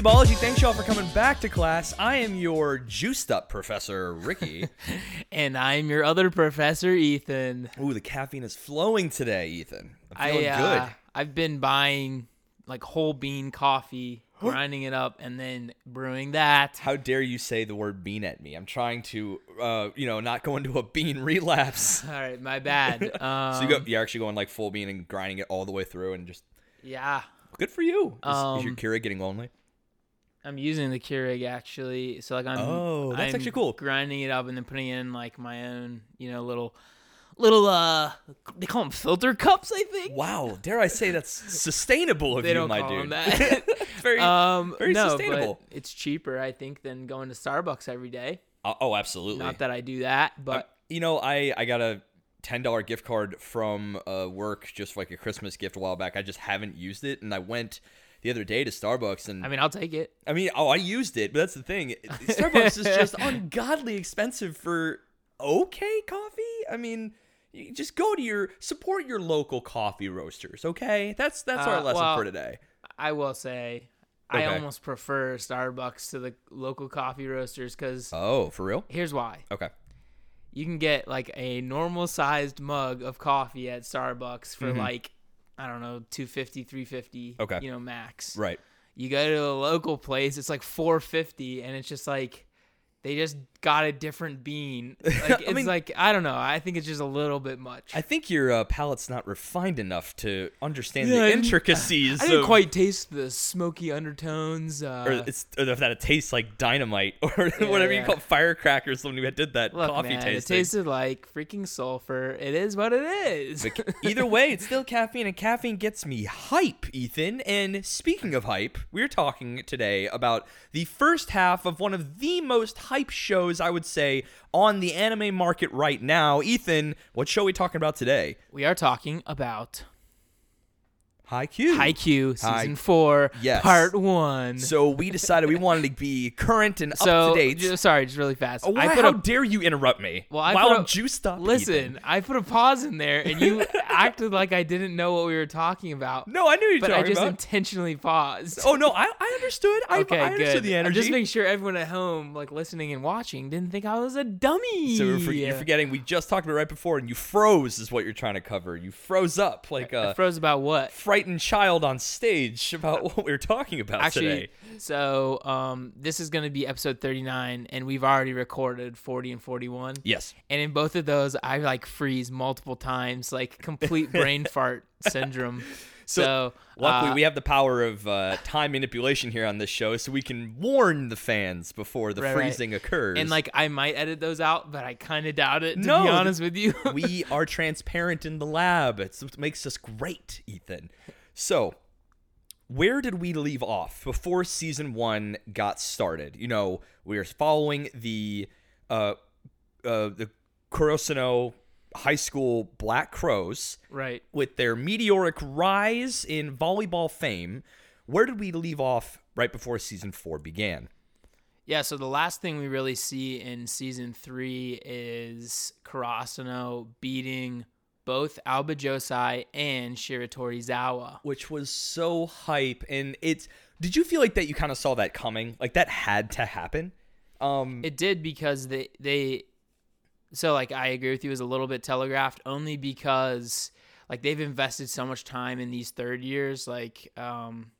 Weebology. Thanks y'all for coming back to class. I am your juiced up professor, Ricky. And I'm your other professor, Ethan. Ooh, the caffeine is flowing today, Ethan. I'm feeling I, uh, good. I've been buying like whole bean coffee, grinding it up, and then brewing that. How dare you say the word bean at me? I'm trying to, uh, you know, not go into a bean relapse. All right, my bad. Um, so you go, you're actually going like full bean and grinding it all the way through, and just yeah, good for you. Is, is your Um, Keurig getting lonely? I'm using the Keurig actually. So like I'm. Oh, that's I'm actually cool. Grinding it up and then putting in like my own, you know, little, little uh, they call them filter cups, I think. Wow, dare I say that's sustainable of They you, don't my call dude. them that. very, um, very no, sustainable. but it's cheaper, I think, than going to Starbucks every day. oh, oh, absolutely. Not that I do that, but you know, I I got a ten dollar gift card from uh, work just for like a Christmas gift a while back. I just haven't used it, and I went the other day to Starbucks, and I mean, I'll take it. I mean, oh, I used it, but that's the thing. Starbucks is just ungodly expensive for okay coffee. I mean, you just go to your support your local coffee roasters, okay? That's that's our Uh, lesson well, for today. I will say, I almost prefer Starbucks to the local coffee roasters because Oh, for real? here's why: Okay. you can get like a normal sized mug of coffee at Starbucks for like I don't know 250 350 Okay. you know max Right. you go to a local place it's like 450 and it's just like they just got a different bean. Like it's mean- like i don't know. I think it's just a little bit much. I think your uh, palate's not refined enough to understand Yeah, I the didn't- intricacies. i didn't of- quite taste the smoky undertones uh, or it's or that it tastes like dynamite or whatever you call it, firecrackers when we did that look coffee man, it tasted like freaking sulfur. It is what it is. But either way, it's still caffeine, and caffeine gets me hype, Ethan. And speaking of hype, we're talking today about the first half of one of the most hype shows, I would say, on the anime market right now. Ethan, what show are we talking about today? we are talking about Haikyuu. Haikyuu season Hai- 4 Yes. part 1 So we decided we wanted to be current and so up to date. ju- sorry just really fast Oh, i put how a dare you interrupt me Well, I while put I'm a- juiced up? Listen, Ethan. I put a pause in there, and you acted like I didn't know what we were talking about. No, I knew you were but I talking just about. intentionally paused. Oh no, I, I understood. I, okay, I understood good. the I'm energy. just making sure everyone at home, like listening and watching, didn't think I was a dummy. So we're for, you're forgetting we just talked about it right before, and you froze is what you're trying to cover. You froze up like I froze about what? Frightened child on stage about what we were talking about Actually, today. so um, this is going to be episode 39, and we've already recorded 40 and 41. Yes. And in both of those, I like freeze multiple times, like complete brain fart syndrome. So, Luckily, uh, we have the power of uh, time manipulation here on this show, so we can warn the fans before the Right, right. freezing occurs. And like I might edit those out, but I kind of doubt it. To No, be honest with you, we are transparent in the lab. It's what makes us great, Ethan. So, where did we leave off before season one got started? You know, we are following the uh, uh, the Karasuno High School Black Crows right? with their meteoric rise in volleyball fame. Where did we leave off right before season four began? Yeah. So the last thing we really see in season three is Karasuno beating both Aoba Johsai and Shiratorizawa. which was so hype and it's did you feel like that you kind of saw that coming like that had to happen um It did because they they. So like I agree with you, was a little bit telegraphed only because like they've invested so much time in these third years, like um,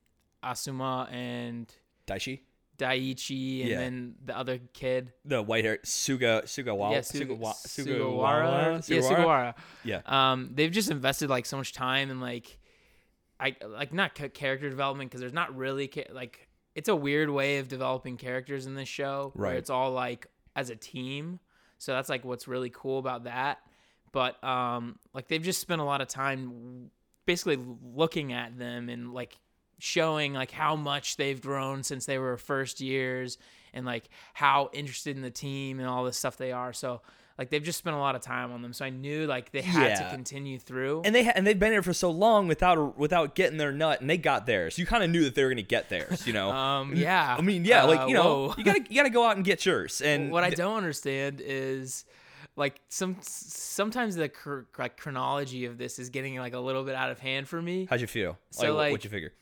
Asuma and daishi Daichi and Yeah. then the other kid. the white hair suga sugawa yeah, Suga, Sugawa- Sugawara. Sugawara? Yeah, Sugawara? Yeah Um, they've just invested like so much time and like, I like not character development because there's not really like it's a weird way of developing characters in this show where Right. it's all like as a team. So that's like what's really cool about that. But um, like they've just spent a lot of time basically looking at them and like showing like how much they've grown since they were first years and like how interested in the team and all this stuff they are. So like they've just spent a lot of time on them. So I knew like they had to continue through. and they ha- and they've been here for so long without without getting their nut and they got theirs you kind of knew that they were gonna get theirs you know um yeah. i mean yeah Uh, like you know whoa. you gotta you gotta go out and get yours and what I don't understand is like some sometimes the cr- like chronology of this is getting like a little bit out of hand for me. how'd you feel So, like- what'd you figure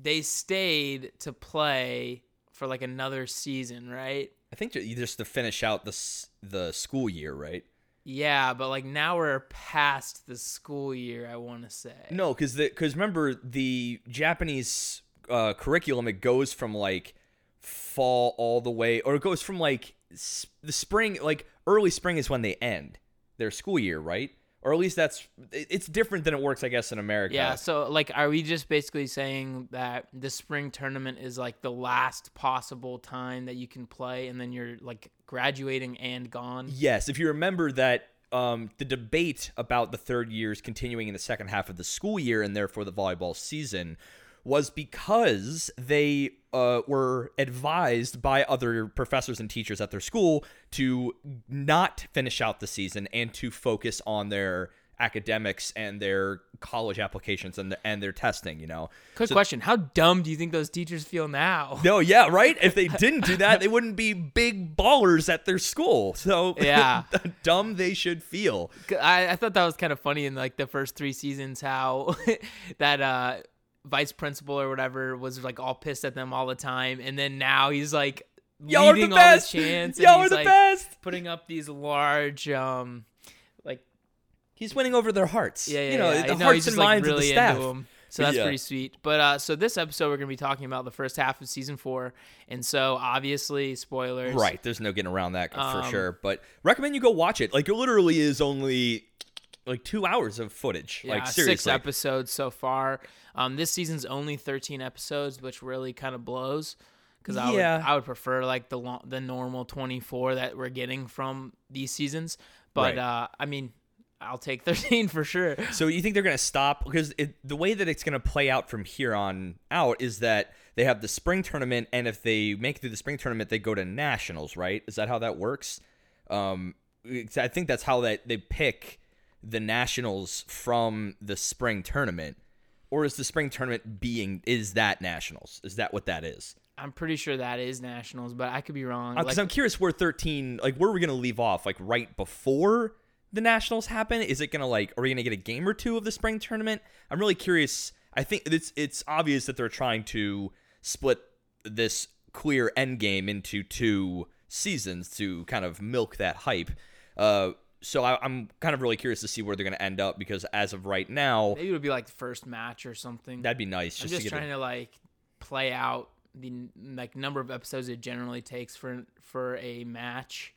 they stayed to play for like another season, right? I think ju- just to finish out the s- the school year, right? Yeah, but like now we're past the school year. I want to say. No, because the because remember the Japanese uh, curriculum it goes from like fall all the way, or it goes from like s- the spring, like early spring is when they end their school year, right? Or at least that's it's different than it works, I guess, in America. Yeah, so like are we just basically saying that the spring tournament is like the last possible time that you can play and then you're like graduating and gone? Yes, if you remember that um, the debate about the third years continuing in the second half of the school year and therefore the volleyball season was because they uh, were advised by other professors and teachers at their school to not finish out the season and to focus on their academics and their college applications and, the, and their testing, you know. Quick question, how dumb do you think those teachers feel now? No, yeah, right? If they didn't do that, they wouldn't be big ballers at their school. So Yeah. dumb they should feel. I, I thought that was kind of funny in like the first three seasons how that uh vice principal or whatever was like all pissed at them all the time and then now he's like Y'all are the all best. chance and Y'all are he's the like best. putting up these large um He's winning over their hearts. yeah, yeah, you know, yeah. the I know, hearts and just, like, minds really of the staff. into 'em. So that's Yeah. pretty sweet. But uh, so this episode we're gonna be talking about the first half of season four, and so obviously spoilers. Right. There's no getting around that for Um, sure. But recommend you go watch it. Like it literally is only like two hours of footage. Yeah, like six episodes so far. Um, this season's only 13 episodes, which really kind of blows. Because I Yeah. would I would prefer like the lo- the normal 24 that we're getting from these seasons. But Right. uh, I mean, I'll take 13 for sure. So you think they're gonna stop because it, the way that it's gonna play out from here on out is that they have the spring tournament, and if they make it through the spring tournament, they go to nationals. Right? Is that how that works? Um, I think that's how that they pick the nationals from the spring tournament, or is the spring tournament being is that nationals? Is that what that is? I'm pretty sure that is nationals, but I could be wrong. Because Like, I'm curious where 13, like where are we gonna leave off? Like right before the nationals happen? Is it gonna like are we gonna get a game or two of the spring tournament? I'm really curious. I think it's it's obvious that they're trying to split this clear end game into two seasons to kind of milk that hype. Uh, so I, I'm kind of really curious to see where they're gonna end up because as of right now, maybe it would be like the first match or something. that'd be nice. I'm Just, just to trying a, to like play out the like number of episodes it generally takes for for a match.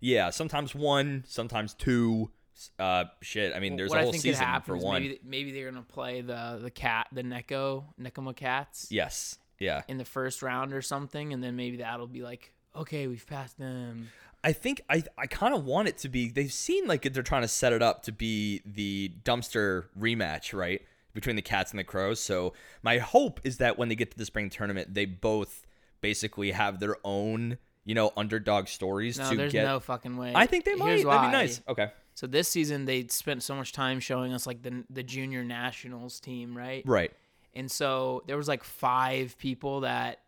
Yeah. Sometimes one, sometimes two. Uh, shit. I mean, there's what a whole I think could season happen for one. maybe maybe they're gonna play the the cat the Neko Nekoma cats Yes. Yeah. in the first round or something, and then maybe that'll be like okay we've passed them. I think I I kind of want it to be. They've seen like they're trying to set it up to be the dumpster rematch, right, between the Cats and the Crows. So my hope is that when they get to the spring tournament, they both basically have their own, you know, underdog stories No, to there's get. no fucking way. I think they might. Here's That'd be nice. Okay. So this season they spent so much time showing us like the the junior nationals team, right? Right. And so there was like five people that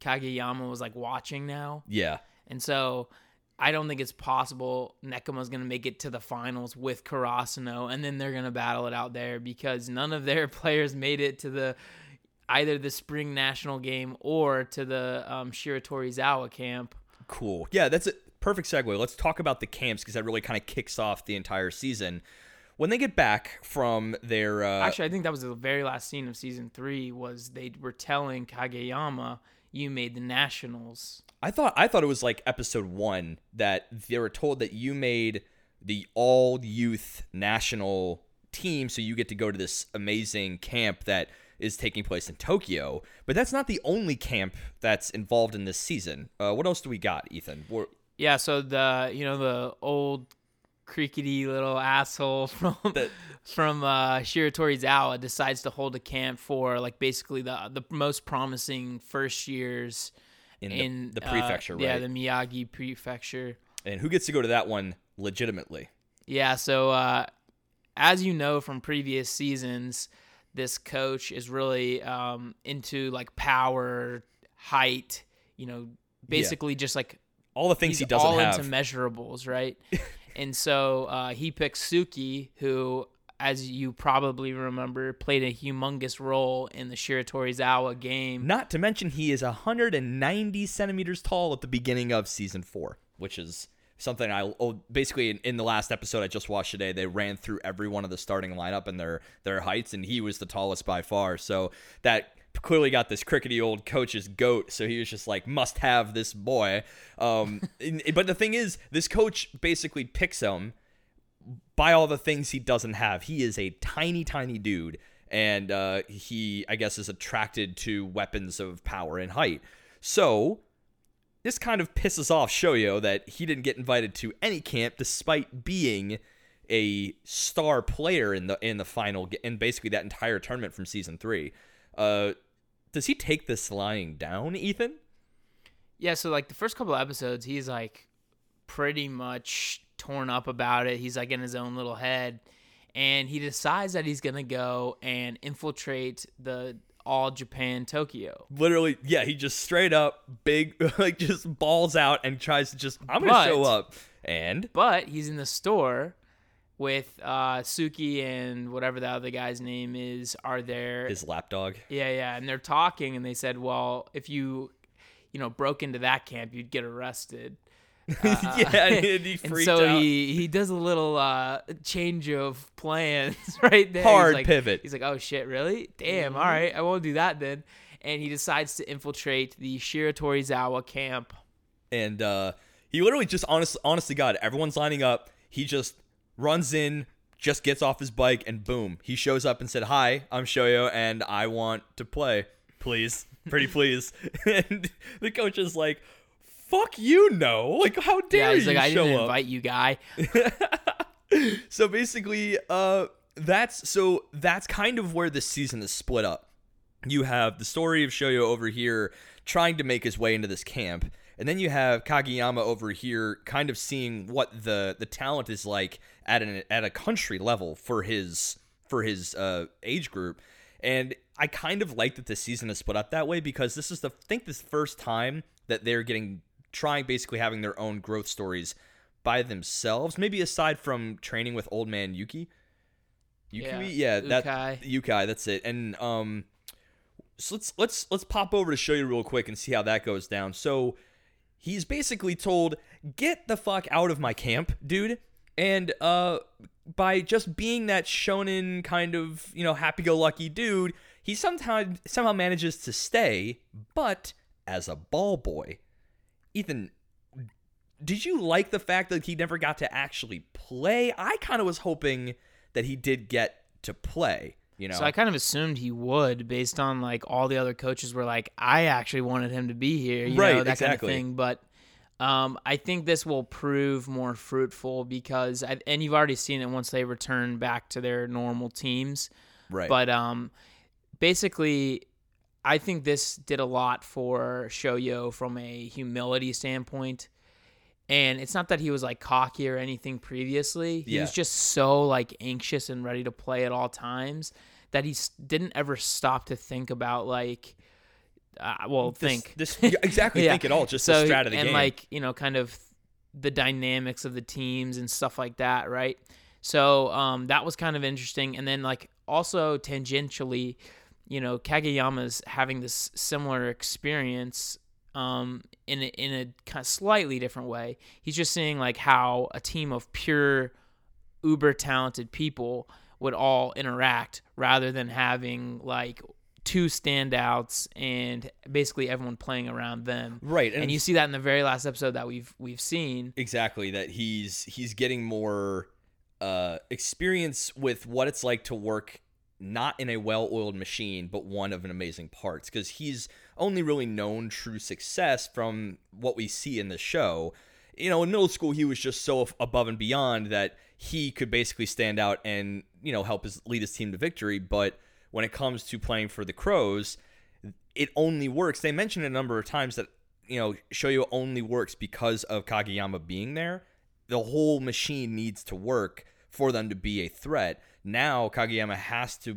Kageyama was like watching now. Yeah. And so I don't think it's possible Nekoma's going to make it to the finals with Karasuno and then they're going to battle it out there because none of their players made it to the either the spring national game or to the um, Shiratorizawa camp. Cool. Yeah, that's a perfect segue. Let's talk about the camps because that really kind of kicks off the entire season. When they get back from their uh, Actually, I think that was the very last scene of season 3 was they were telling Kageyama you made the nationals. I thought I thought it was like episode one that they were told that you made the all youth national team, so you get to go to this amazing camp that is taking place in Tokyo. But that's not the only camp that's involved in this season. Uh, what else do we got, Ethan? We're, Yeah, so the you know the old creaky little asshole from The- from uh, Shiratorizawa decides to hold a camp for like basically the the most promising first years in, in the, the uh, prefecture, right? Yeah, the Miyagi prefecture. and who gets to go to that one legitimately? Yeah, so uh, as you know from previous seasons, this coach is really um, into like power, height. You know, basically just like All the things he doesn't all have. into measurables, right? and so uh, he picks Suki, who as you probably remember, played a humongous role in the Shiratorizawa game. Not to mention, he is 190 centimeters tall at the beginning of season four, which is something I oh, basically in, in the last episode I just watched today. They ran through every one of the starting lineup and their their heights, and he was the tallest by far. So that clearly got this crickety old coach's goat. So he was just like, must have this boy. Um, but the thing is, this coach basically picks him by all the things he doesn't have. He is a tiny, tiny dude, and uh, he, I guess, is attracted to weapons of power and height. So this kind of pisses off Shoyo that he didn't get invited to any camp despite being a star player in the in the final in basically that entire tournament from season three. Uh, does he take this lying down, Ethan? Yeah, so like the first couple episodes, he's like pretty much torn up about it. He's like in his own little head. And he decides that he's gonna go and infiltrate the all Japan Tokyo. Literally, yeah, he just straight up big like just balls out and tries to just I'm gonna show up. And but he's in the store with uh, Suki and whatever the other guy's name is are there. His lapdog. Yeah, yeah, and they're talking, and they said, "Well, if you, you know, broke into that camp, you'd get arrested." Uh, yeah, and, he and so out. he he does a little uh, change of plans right there. Hard he's like, pivot. He's like, "Oh shit, really? Damn. Mm-hmm. All right, I won't do that then." And he decides to infiltrate the Shiratorizawa camp. And uh, he literally just honest, honest to God, everyone's lining up. He just runs in, just gets off his bike, and boom, he shows up and said, "Hi, I'm Shoyo, and I want to play, please, pretty please." and the coach is like, "Fuck you, no! Like, how dare yeah, he's you like, I show didn't up?" invite you, guy. so basically, uh, that's so that's kind of where this season is split up. You have the story of Shoyo over here trying to make his way into this camp, and then you have Kageyama over here kind of seeing what the the talent is like at an at a country level for his for his uh, age group. And I kind of like that the season is split up that way because this is the I think this first time that they're getting trying basically having their own growth stories by themselves. Maybe aside from training with old man Yuki. Yuki, yeah, Yeah, that Ukai. Yukai, that's it. And um so let's let's let's pop over to show you real quick and see how that goes down. So he's basically told, "Get the fuck out of my camp, dude." And uh by just being that shonen kind of, you know, happy-go-lucky dude, he sometimes somehow manages to stay, but as a ball boy. Ethan, did you like the fact that he never got to actually play? I kind of was hoping that he did get to play, you know. So I kind of assumed he would, based on like all the other coaches were like, I actually wanted him to be here, you Right, know, that exactly. kind of thing. But um, I think this will prove more fruitful because, I, and you've already seen it once they return back to their normal teams. right. But um, basically, I think this did a lot for Shoyo from a humility standpoint. And it's not that he was like cocky or anything previously. He Yeah. was just so like anxious and ready to play at all times that he didn't ever stop to think about like, uh, well, This- think this, exactly Yeah. think at all, just so the strat of the and game. like you know kind of the dynamics of the teams and stuff like that right so um that was kind of interesting and then like also tangentially you know kageyama's having this similar experience um in a, in a kind of slightly different way he's just seeing like how a team of pure uber talented people would all interact rather than having like two standouts and basically everyone playing around them. right, And, you see that in the very last episode that we've we've seen. exactly that he's he's getting more uh experience with what it's like to work not in a well-oiled machine but one of an amazing parts because he's only really known true success from what we see in the show. You know in middle school he was just so above and beyond that he could basically stand out and you know help his lead his team to victory. But when it comes to playing for the crows it only works. They mentioned a number of times that you know shoyo only works because of kageyama being there. The whole machine needs to work for them to be a threat. Now Kageyama has to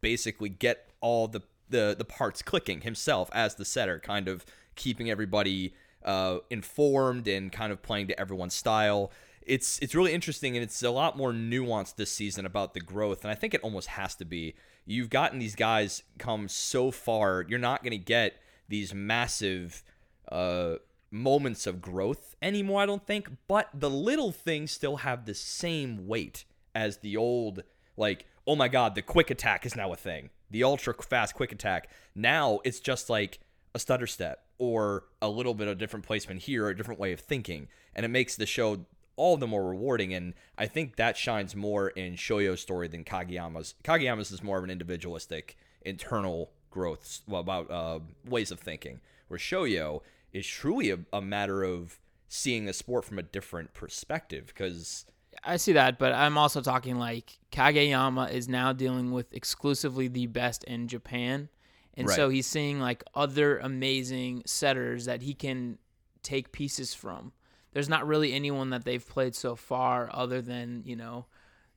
basically get all the the, the parts clicking himself as the setter, kind of keeping everybody uh, informed and kind of playing to everyone's style. it's it's really interesting and it's a lot more nuanced this season about the growth and I think it almost has to be. You've gotten these guys come so far, you're not going to get these massive uh moments of growth anymore, I don't think, but the little things still have the same weight as the old like, oh my god, the quick attack is now a thing. The ultra fast quick attack. Now it's just like a stutter step or a little bit of different placement here a different way of thinking. And it makes the show all the more rewarding. And I think that shines more in Shoyo's story than Kageyama's. Kageyama's is more of an individualistic, internal growth about uh, ways of thinking, where Shoyo is truly a, a matter of seeing the sport from a different perspective because I see that, but I'm also talking like Kageyama is now dealing with exclusively the best in Japan. And Right. so he's seeing like other amazing setters that he can take pieces from. There's not really anyone that they've played so far other than, you know,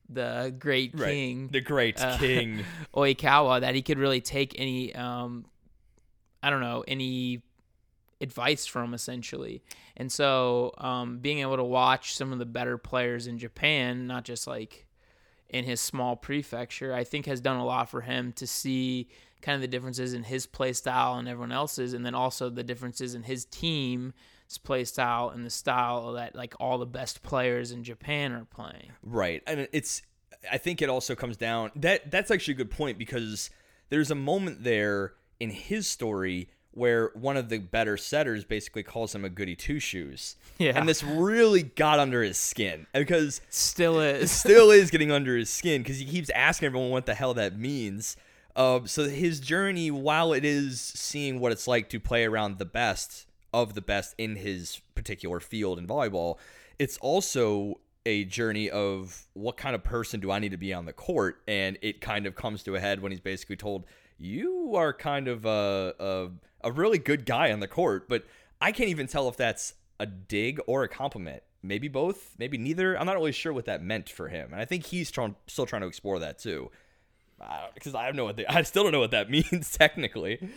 the great king the great uh, king. Oikawa that he could really take any um I don't know, any advice from essentially. And so um being able to watch some of the better players in Japan, not just like in his small prefecture, I think has done a lot for him to see kind of the differences in his play style and everyone else's and then also the differences in his team's play style and the style that like all the best players in Japan are playing. Right. And it's I think it also comes down that that's actually a good point because there's a moment there in his story where one of the better setters basically calls him a goody two shoes. Yeah. And this really got under his skin because Still is. still is getting under his skin because he keeps asking everyone what the hell that means. Um, so his journey, while it is seeing what it's like to play around the best of the best in his particular field in volleyball, it's also a journey of what kind of person do I need to be on the court, and it kind of comes to a head when he's basically told, "You are kind of a a, a really good guy on the court," but I can't even tell if that's a dig or a compliment. Maybe both, maybe neither. I'm not really sure what that meant for him, and I think he's trying, still trying to explore that too. Because I don't know what they, I still don't know what that means technically.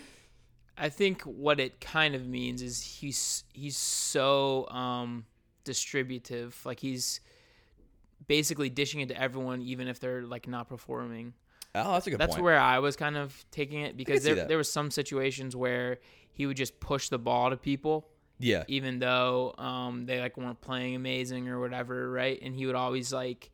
I think what it kind of means is he's he's so um distributive. Like he's basically dishing it to everyone even if they're like not performing. Oh, that's a good That's point. where I was kind of taking it because there there was some situations where he would just push the ball to people yeah, even though um they like weren't playing amazing or whatever, right? And he would always like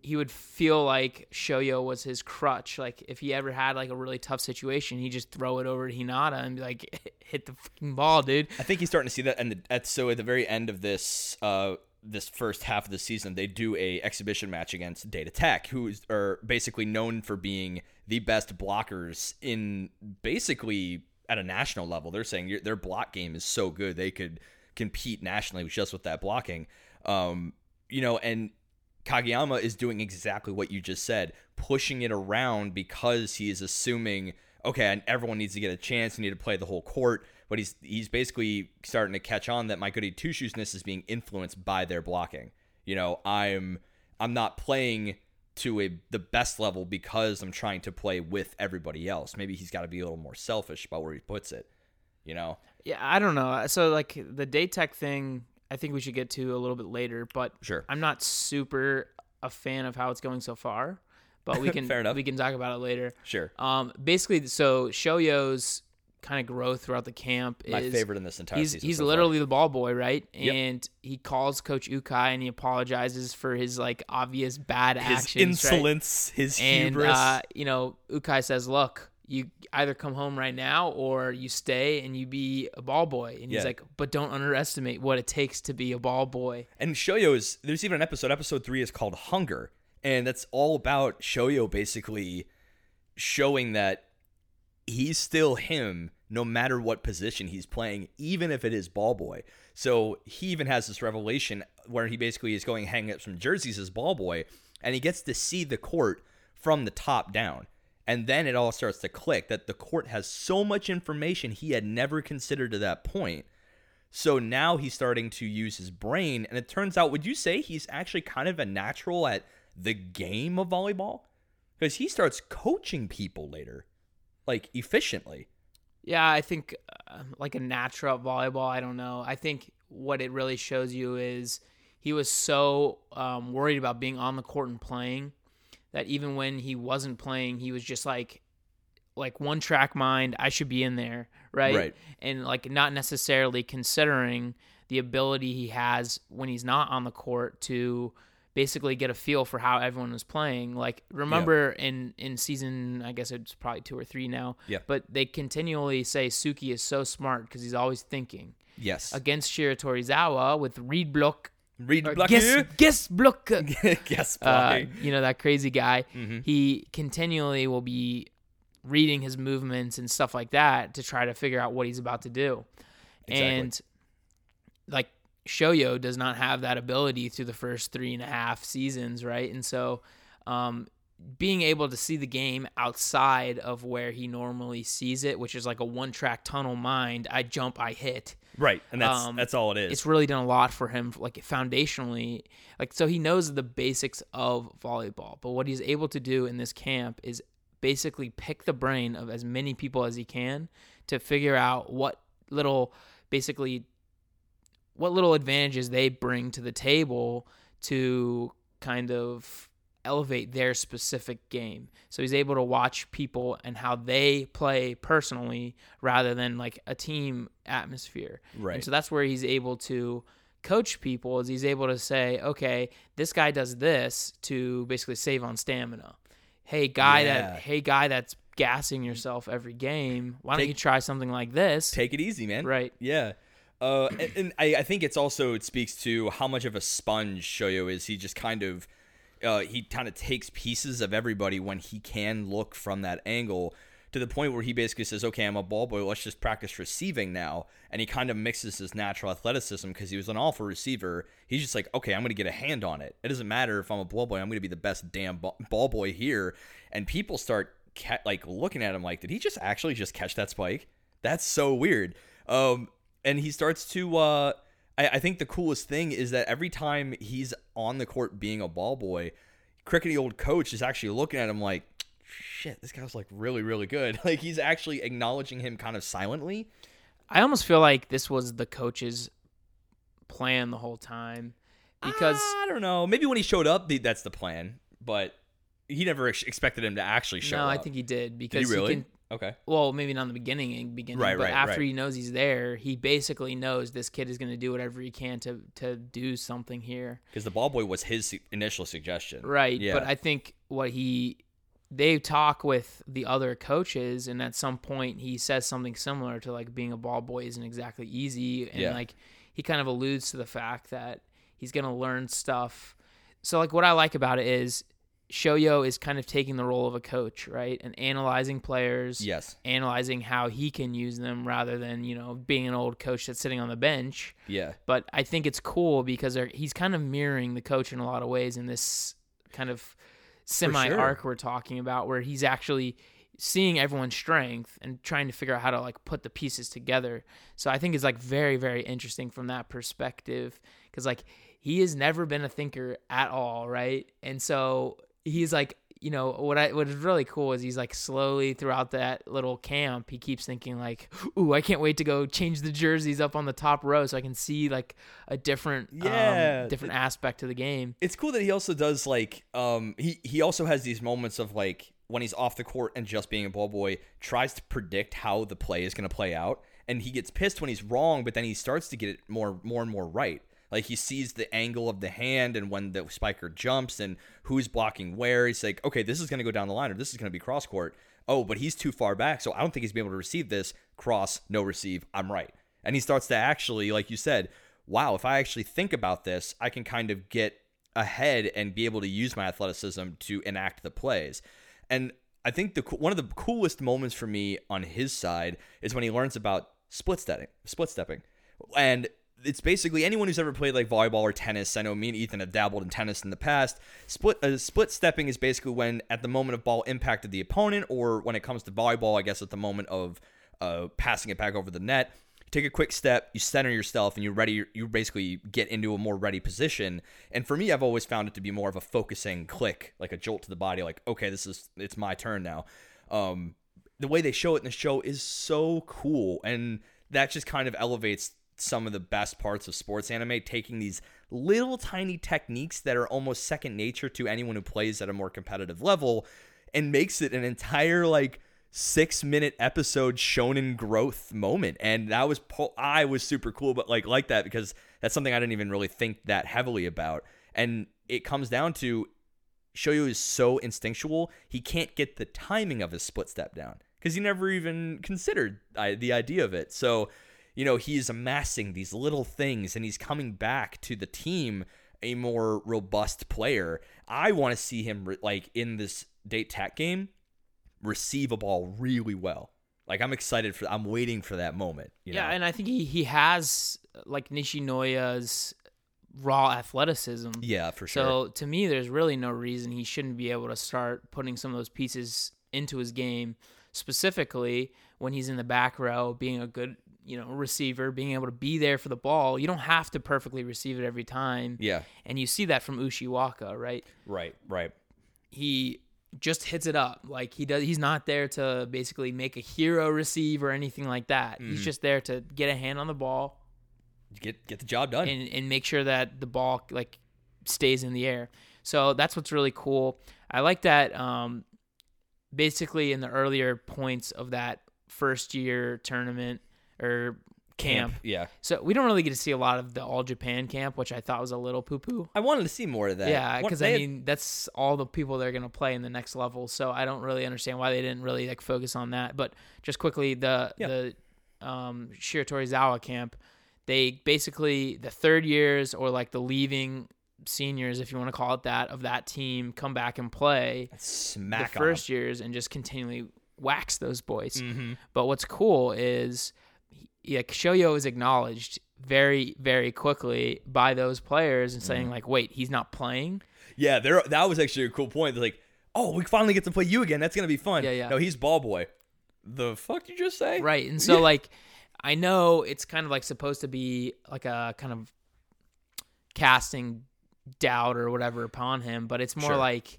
he would feel like Shoyo was his crutch. Like if he ever had like a really tough situation, he'd just throw it over to Hinata and be like, "Hit the fucking ball, dude." I think he's starting to see that. And the, at so at the very end of this, uh, this first half of the season, they do a exhibition match against Date Tech, who is are basically known for being the best blockers in basically at a national level. They're saying their block game is so good they could compete nationally just with that blocking. Um, you know, and Kageyama is doing exactly what you just said, pushing it around because he is assuming, okay, and everyone needs to get a chance. You need to play the whole court. But he's he's basically starting to catch on that my goody two shoesness is being influenced by their blocking. You know, I'm I'm not playing to a the best level because I'm trying to play with everybody else. Maybe he's got to be a little more selfish about where he puts it. You know, Yeah, I don't know. So like the Date Tech thing, I think we should get to a little bit later, but Sure. I'm not super a fan of how it's going so far. But we can Fair enough. we can talk about it later. sure. Um, basically, so Shoyo's kind of growth throughout the camp is My favorite in this entire he's season. he's so literally the ball boy, right? Yep. And he calls Coach Ukai and he apologizes for his like obvious bad his actions, right? insolence, his And hubris. uh, you know, Ukai says, "Look, you either come home right now or you stay and you be a ball boy." And he's Yeah. like, "But don't underestimate what it takes to be a ball boy." And Shoyo is there's even an episode. Episode three is called Hunger, and that's all about Shoyo basically showing that he's still him no matter what position he's playing, even if it is ball boy. So he even has this revelation where he basically is going hanging up some jerseys as ball boy, and he gets to see the court from the top down. And then it all starts to click that the court has so much information he had never considered to that point. So now he's starting to use his brain, and it turns out, would you say he's actually kind of a natural at the game of volleyball? Because he starts coaching people later, like efficiently. Yeah, I think uh, like a natural at volleyball. I don't know. I think what it really shows you is he was so um, worried about being on the court and playing that even when he wasn't playing, he was just like like one track mind. I should be in there, right? Right. And like not necessarily considering the ability he has when he's not on the court to basically get a feel for how everyone was playing. Like remember in in season, I guess it's probably two or three now. Yeah. But they continually say Suki is so smart because he's always thinking. Yes. Against Shiratorizawa with Read Block. Read or Block Guess, guess Block. Guess uh, Block. you know that crazy guy. Mhm. He continually will be reading his movements and stuff like that to try to figure out what he's about to do. Exactly. And like Shoyo does not have that ability through the first three and a half seasons, right? And so, um, being able to see the game outside of where he normally sees it, which is like a one-track tunnel mind, I jump, I hit Right, and that's um, that's all it is. it's really done a lot for him like foundationally like so he knows the basics of volleyball but what he's able to do in this camp is basically pick the brain of as many people as he can to figure out what little basically what little advantages they bring to the table to kind of elevate their specific game. So he's able to watch people and how they play personally rather than like a team atmosphere. Right. And so that's where he's able to coach people is he's able to say, okay, this guy does this to basically save on stamina. Hey guy Yeah. that hey guy that's gassing yourself every game, why don't you try something like this? Take it easy, man. Right. Yeah. Uh, and, I, I think it's also it speaks to how much of a sponge Shoyo is. He just kind of uh, he kind of takes pieces of everybody when he can look from that angle to the point where he basically says, "Okay, I'm a ball boy. Let's just practice receiving now." And he kind of mixes his natural athleticism because he was an awful receiver. He's just like, "Okay, I'm going to get a hand on it. It doesn't matter if I'm a ball boy. I'm going to be the best damn ball boy here." And people start ca- like looking at him like, "Did he just actually just catch that spike?" That's so weird. Um, and he starts to. Uh, I, I think the coolest thing is that every time he's on the court being a ball boy, crickety old coach is actually looking at him like, shit, this guy's like really, really good. Like he's actually acknowledging him kind of silently. I almost feel like this was the coach's plan the whole time because I don't know. Maybe when he showed up, that's the plan, but he never ex- expected him to actually show up. no, up. I think he did Did because he really? can okay. well, maybe not in the beginning, beginning, Right, but right, after right. he knows he's there, he basically knows this kid is going to do whatever he can to to do something here. Because the ball boy was his initial suggestion. Right, Yeah. but I think what he they talk with the other coaches and at some point he says something similar to like being a ball boy isn't exactly easy and Yeah. like he kind of alludes to the fact that he's going to learn stuff. So like what I like about it is Shoyo is kind of taking the role of a coach, right? And analyzing players, yes. analyzing how he can use them rather than, you know, being an old coach that's sitting on the bench. Yeah. But I think it's cool because he's kind of mirroring the coach in a lot of ways in this kind of semi arc we're talking about, where he's actually seeing everyone's strength and trying to figure out how to like put the pieces together. So I think it's like very, very interesting from that perspective because like he has never been a thinker at all, right? And so he's like you know what I what is really cool is he's like slowly throughout that little camp he keeps thinking like ooh I can't wait to go change the jerseys up on the top row so I can see like a different Yeah. um, different aspect to the game it's cool that he also does like um he he also has these moments of like when he's off the court and just being a ball boy tries to predict how the play is going to play out and he gets pissed when he's wrong but then he starts to get it more more and more right like he sees the angle of the hand and when the spiker jumps and who's blocking where. He's like okay this is going to go down the line or this is going to be cross court. Oh but he's too far back so i don't think he's be able to receive this. Cross no receive i'm right. And he starts to actually like you said wow if i actually think about this i can kind of get ahead and be able to use my athleticism to enact the plays. And I think the one of the coolest moments for me on his side is when he learns about split stepping, split stepping, and it's basically anyone who's ever played like volleyball or tennis. I know me and Ethan have dabbled in tennis in the past. Split uh, split stepping is basically when at the moment of ball impact of the opponent, or when it comes to volleyball, I guess at the moment of uh, passing it back over the net. You take a quick step, you center yourself, and you're ready. You basically get into a more ready position. And for me, I've always found it to be more of a focusing click, like a jolt to the body. Like, okay, this is it's my turn now. Um, the way they show it in the show is so cool, and that just kind of elevates some of the best parts of sports anime, taking these little tiny techniques that are almost second nature to anyone who plays at a more competitive level and makes it an entire like six minute episode shonen growth moment. And that was po- i was super cool but like like that because that's something i didn't even really think that heavily about. And it comes down to shoyo is so instinctual he can't get the timing of his split step down because he never even considered uh, the idea of it. So you know he's amassing these little things and he's coming back to the team a more robust player i want to see him re- like in this Date Tech game receive a ball really well. Like I'm excited for I'm waiting for that moment. You yeah, know? and I think he he has like Nishinoya's raw athleticism. yeah, for sure. So to me, there's really no reason he shouldn't be able to start putting some of those pieces into his game, specifically when he's in the back row, being a good you know receiver, being able to be there for the ball. You don't have to perfectly receive it every time. yeah, And you see that from Ushiwaka, right? right, right. He just hits it up. Like he does he's not there to basically make a hero receive or anything like that. Mm-hmm. He's just there to get a hand on the ball Get get the job done. and, and make sure that the ball like stays in the air. So that's what's really cool. I like that um basically in the earlier points of that first year tournament or camp. Yeah, So we don't really get to see a lot of the all Japan camp, which I thought was a little poo poo. I wanted to see more of that. Yeah, because I mean that's all the people they're gonna play in the next level. So I don't really understand why they didn't really like focus on that. But just quickly, the Yeah. the um, Shiratorizawa camp, they basically the third years or like the leaving seniors, if you want to call it that, of that team come back and play smack the first years and just continually wax those boys. Mm-hmm. But what's cool is yeah, Shoyo is acknowledged very, very quickly by those players and Mm-hmm. saying like, "Wait, he's not playing." Yeah, there. That was actually a cool point. They're like, oh, we finally get to play you again. That's gonna be fun. Yeah, yeah. No, he's ball boy. The fuck did you just say? Right. And so like I know it's kind of like supposed to be like a kind of casting doubt or whatever upon him, but it's more Sure. like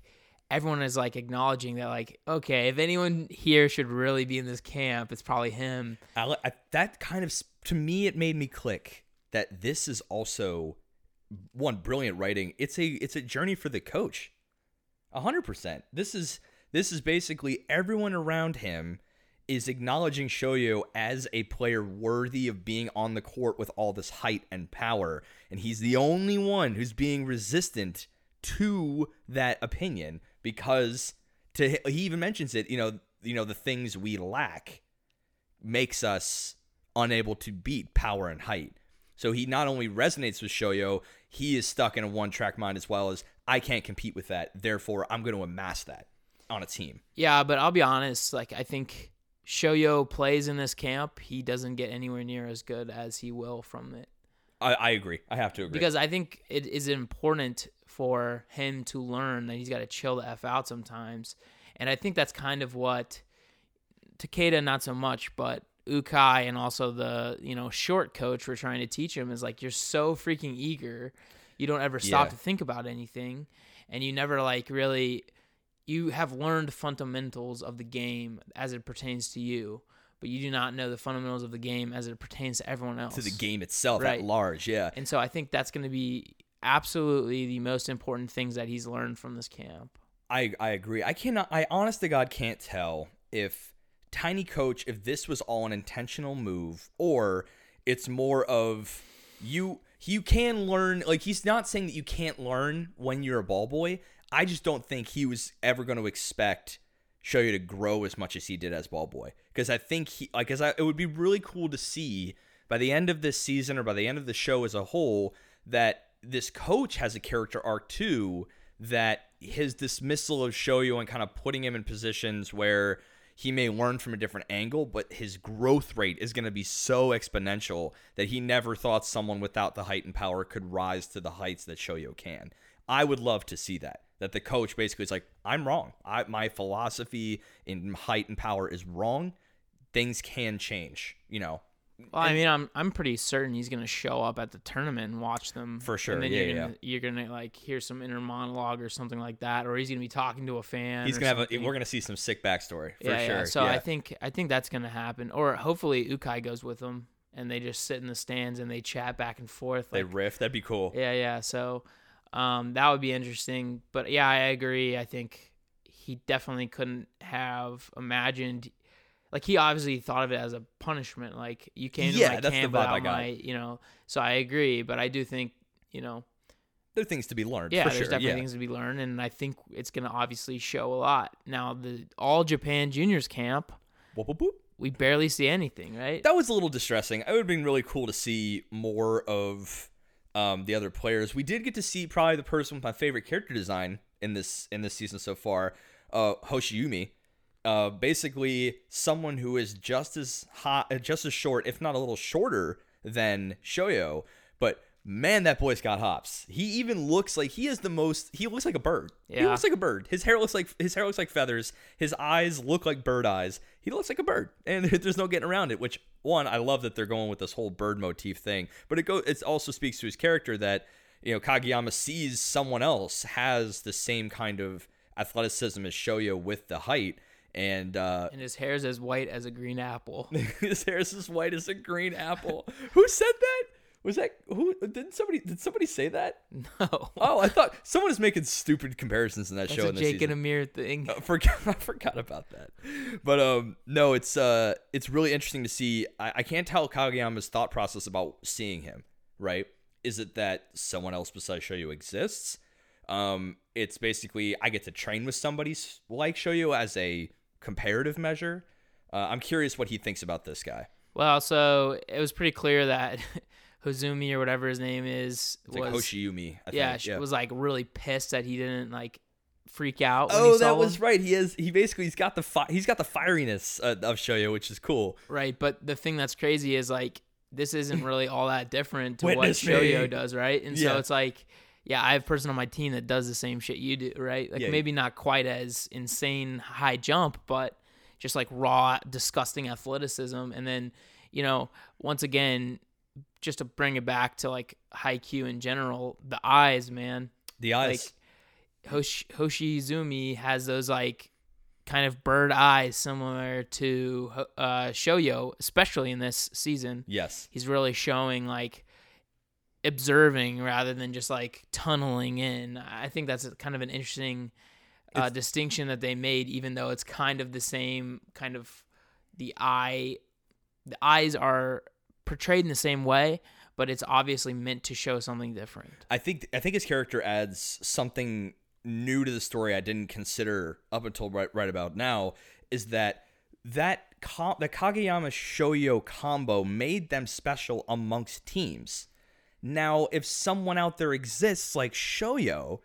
everyone is like acknowledging that like okay, if anyone here should really be in this camp, it's probably him. I, I, that kind of to me it made me click that this is also one brilliant writing. It's a it's a journey for the coach. A hundred percent. This is this is basically everyone around him is acknowledging shoyo as a player worthy of being on the court with all this height and power and he's the only one who's being resistant to that opinion because to he even mentions it you know you know the things we lack makes us unable to beat power and height. So he not only resonates with Shoyo, he is stuck in a one track mind as well as I can't compete with that. Therefore, I'm going to amass that on a team. Yeah, but I'll be honest, like I think Shoyo plays in this camp, he doesn't get anywhere near as good as he will from it. I, I agree. I have to agree. because I think it is important for him to learn that he's got to chill the f out sometimes, and I think that's kind of what Takeda not so much, but Ukai and also the you know short coach were trying to teach him is like you're so freaking eager, you don't ever stop Yeah. to think about anything, and you never like really you have learned fundamentals of the game as it pertains to you. But you do not know the fundamentals of the game as it pertains to everyone else. to the game itself Right. at large, yeah. And so I think that's going to be absolutely the most important things that he's learned from this camp. I I agree. I cannot. I honest to God can't tell if Tiny Coach if this was all an intentional move or it's more of you. You can learn. Like he's not saying that you can't learn when you're a ball boy. I just don't think he was ever going to expect Shoyo to grow as much as he did as ball boy because I think he like as I, it would be really cool to see by the end of this season or by the end of the show as a whole that this coach has a character arc too that his dismissal of Shoyo and kind of putting him in positions where he may learn from a different angle, but his growth rate is going to be so exponential that he never thought someone without the height and power could rise to the heights that Shoyo can. I would love to see that. That the coach basically is like, I'm wrong. I, my philosophy in height and power is wrong. Things can change, you know. Well, I mean, I'm I'm pretty certain he's going to show up at the tournament and watch them For sure, And then yeah, you're yeah. gonna, you're going to like hear some inner monologue or something like that, or he's going to be talking to a fan. He's gonna have a. We're gonna see some sick backstory for yeah, sure. yeah. So yeah. I think I think that's going to happen, or hopefully Ukai goes with him. and they just sit in the stands and they chat back and forth. They riff. That'd be cool. yeah, yeah. So um, that would be interesting. But yeah, I agree. I think he definitely couldn't have imagined. Like he obviously thought of it as a punishment. Like you came Yeah, to my that's the camp vibe I got. my, you know. So I agree, but I do think you know, There are things to be learned. yeah, there's sure. definitely yeah. things to be learned, and I think it's gonna obviously show a lot. Now the All Japan Juniors camp, Whoop, whoop, whoop. we barely see anything, right? That was a little distressing. It would have been really cool to see more of um, the other players. We did get to see probably the person with my favorite character design in this in this season so far, uh, Hoshiumi. Uh, basically, someone who is just as hot, uh, just as short, if not a little shorter than Shoyo. But man, that boy's got hops. He even looks like he is the most. He looks like a bird. Yeah. He looks like a bird. His hair looks like his hair looks like feathers. His eyes look like bird eyes. He looks like a bird, and there's no getting around it. Which one, I love that they're going with this whole bird motif thing. But it go. It also speaks to his character that you know Kageyama sees someone else has the same kind of athleticism as Shoyo with the height, and uh, and his hair's as white as a green apple. his hair is as white as a green apple. Who said that? Was that who? Didn't somebody? Did somebody say that? no, Oh, I thought someone was making stupid comparisons in that that's show a in Jake season. and Amir thing. I forgot, I forgot about that. But um, no, it's uh, it's really interesting to see. I, I can't tell Kageyama's thought process about seeing him. Right? Is it that someone else besides Shoyo exists? Um, it's basically I get to train with somebody like Shoyo as a comparative measure. Uh, I'm curious what he thinks about this guy. Well, so it was pretty clear that Hozumi or whatever his name is It's like was Hoshiumi. I yeah, think. she was like really pissed that he didn't like freak out. When Oh, he saw that was him. right. He is. He basically he's got the fi- he's got the fieriness uh, of Shoyo, which is cool. right. But the thing that's crazy is like this isn't really all that different to what me. Shoyo does, right? And Yeah. so it's like, yeah, I have a person on my team that does the same shit you do, right? Like Yeah. maybe not quite as insane high jump, but just like raw, disgusting athleticism. And then, you know, once again, just to bring it back to like Haikyuu in general, the eyes, man. The eyes. Like Hoshi, Hoshizumi has those like kind of bird eyes similar to uh, Shoyo, especially in this season. yes. He's really showing like observing rather than just like tunneling in. I think that's kind of an interesting uh, distinction that they made, even though it's kind of the same kind of the eye. The eyes are portrayed in the same way, but it's obviously meant to show something different. I think I think his character adds something new to the story I didn't consider up until right, right about now is that that the Kageyama Shoyo combo made them special amongst teams. Now, if someone out there exists like Shoyo,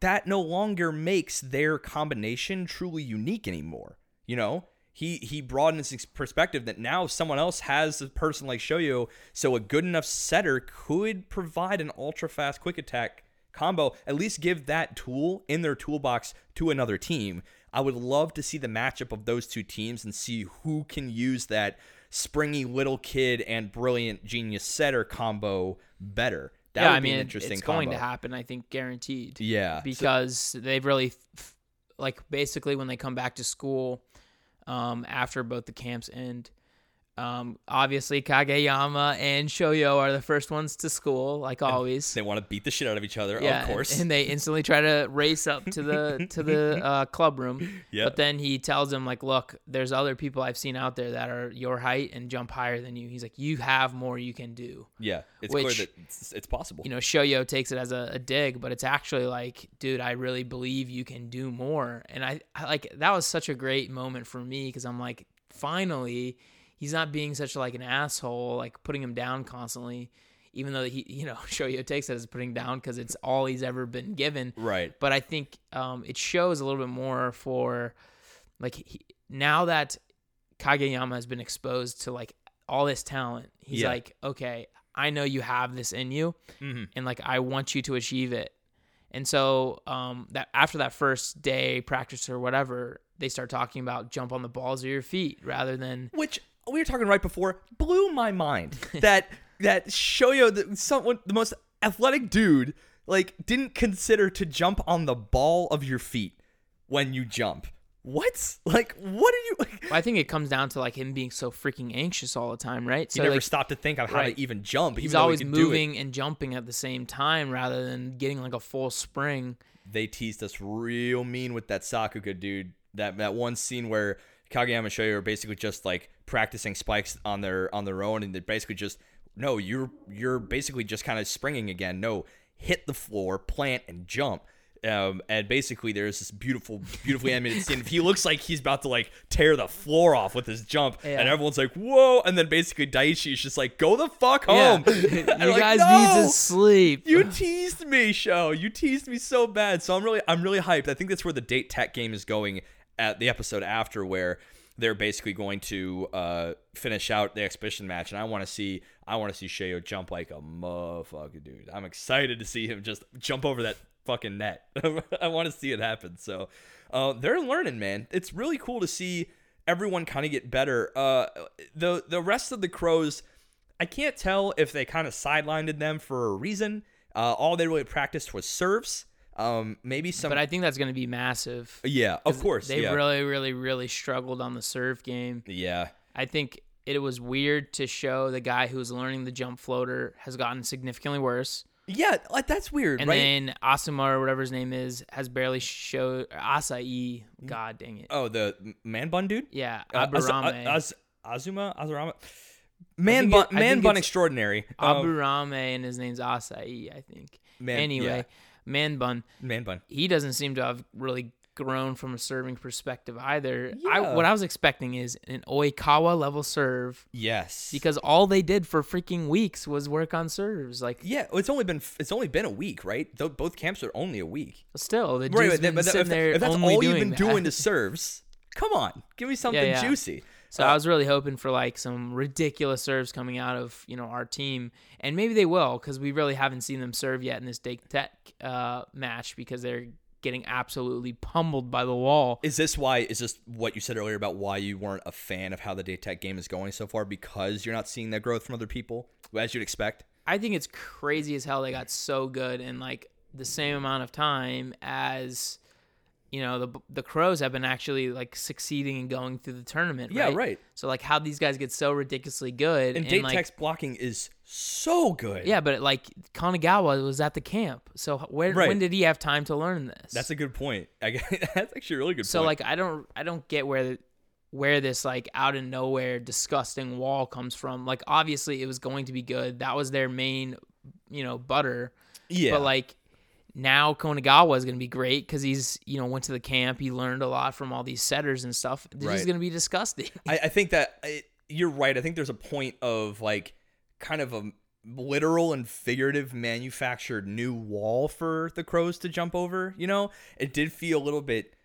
that no longer makes their combination truly unique anymore. You know, he he broadens his perspective that now someone else has a person like Shoyo, so a good enough setter could provide an ultra fast quick attack combo. At least give that tool in their toolbox to another team. I would love to see the matchup of those two teams and see who can use that springy little kid and brilliant genius setter combo better. That yeah, would I be mean, an interesting it's going to happen. I think guaranteed. Yeah. because they've really like basically when they come back to school um, after both the camps end um, obviously kageyama and shoyo are the first ones to school like always They want to beat the shit out of each other, yeah of course. and they instantly try to race up to the to the uh, club room Yeah. but then he tells them like look there's other people i've seen out there that are your height and jump higher than you he's like you have more you can do yeah, it's which, clear that it's, it's possible. you know, Shoyo takes it as a, a dig, but it's actually like, dude, I really believe you can do more. And I, I like that was such a great moment for me because I'm like, finally, he's not being such like an asshole, like putting him down constantly. Even though he, you know, Shoyo takes it as putting down because it's all he's ever been given. right. But I think um, it shows a little bit more for like he, now that Kageyama has been exposed to like all this talent, he's Yeah. like, okay, I know you have this in you, hmm and like I want you to achieve it. And so um, that after that first day practice or whatever, they start talking about jump on the balls of your feet rather than Which we were talking right before blew my mind that that Shoyo, the, someone the most athletic dude, like didn't consider to jump on the ball of your feet when you jump. what? Like, what are you? I think it comes down to like him being so freaking anxious all the time, right? He never like stopped to think of how right. to even jump. he's even he always it. moving and jumping at the same time rather than getting like a full spring. They teased us real mean with that Sakuga dude. That that one scene where Kageyama and Shoyo are basically just like practicing spikes on their on their own, and they're basically just no, you're you're basically just kind of springing again. No, hit the floor, plant, and jump. Um, and basically, there's this beautiful, beautifully animated scene. He looks like he's about to like tear the floor off with his jump, Yeah. and everyone's like, "Whoa!" And then basically, Daichi is just like, "Go the fuck home." Yeah. You like, guys "No!" need to sleep. You teased me, show. You teased me so bad. So I'm really, I'm really hyped. I think that's where the date tech game is going at the episode after, where they're basically going to uh, finish out the exhibition match, and I want to see, I want to see Sheo jump like a motherfucker, dude. I'm excited to see him just jump over that fucking net. I want to see it happen. So uh, they're learning, man. It's really cool to see everyone kind of get better. Uh, the the rest of the crows. I can't tell if they kind of sidelined them for a reason. Uh, all they really practiced was serves. Um, maybe some. But I think that's going to be massive. yeah, of course. They yeah. really, really, really struggled on the serve game. yeah. I think it was weird to show the guy who's learning the jump floater has gotten significantly worse. Yeah, like that's weird, And right? then Asuma or whatever his name is has barely showed Asai. God dang it. oh, the man bun dude. Yeah, Uh, Az- Aburame. Az- Azuma, Azurama, man bun, it- man bun extraordinary. Um, Aburame and his name's Asai, I think. Man- anyway, yeah. Man Bun, man bun. he doesn't seem to have really grown from a serving perspective either. I, what I was expecting is an Oikawa level serve Yes. because all they did for freaking weeks was work on serves. Like, yeah, it's only been it's only been a week, right? Though both camps are only a week. still, the Right, but, been sitting if, there if that's all you've been that. doing to serves, come on, give me something yeah. juicy. So Uh, I was really hoping for like some ridiculous serves coming out of you know our team, and maybe they will because we really haven't seen them serve yet in this Date Tech uh, match because they're getting absolutely pummeled by the wall. Is this why? Is this what you said earlier about why you weren't a fan of how the day tech game is going so far? Because you're not seeing that growth from other people, as you'd expect. I think it's crazy as hell they got so good in like the same amount of time as you know the the crows have been actually like succeeding and going through the tournament. Yeah, right. right. So like how these guys get so ridiculously good And and, date like tech's blocking is so good. yeah, but like Kanagawa was at the camp, so where Right. when did he have time to learn this? that's a good point. I, that's actually a really good point. so point. like I don't I don't get where where this like out of nowhere disgusting wall comes from. Like obviously it was going to be good. That was their main you know butter. yeah, But like now Konagawa is going to be great because he's you know went to the camp. He learned a lot from all these setters and stuff. This is going to be disgusting. I, I think that I, you're right. I think there's a point of like kind of a literal and figurative manufactured new wall for the crows to jump over. You know, it did feel a little bit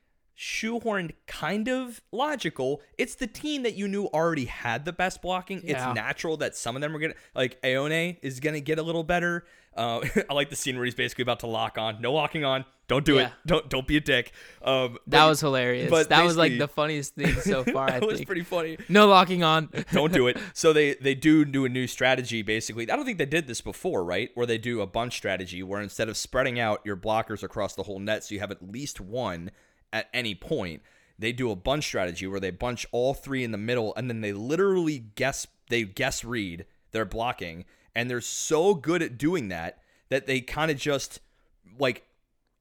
shoehorned, kind of logical. It's the team that you knew already had the best blocking. Yeah. It's natural that some of them are gonna like Aone is gonna get a little better. Uh, I like the scene where he's basically about to lock on. No locking on. Don't do it. Don't don't be a dick. Um, that but- was hilarious. but That was like the funniest thing so far. I was think. pretty funny no locking on. don't do it. So they they do do a new strategy basically. I don't think they did this before, right? Where they do a bunch strategy where instead of spreading out your blockers across the whole net so you have at least one at any point, they do a bunch strategy where they bunch all three in the middle and then they literally guess they guess read their blocking and they're so good at doing that that they kind of just like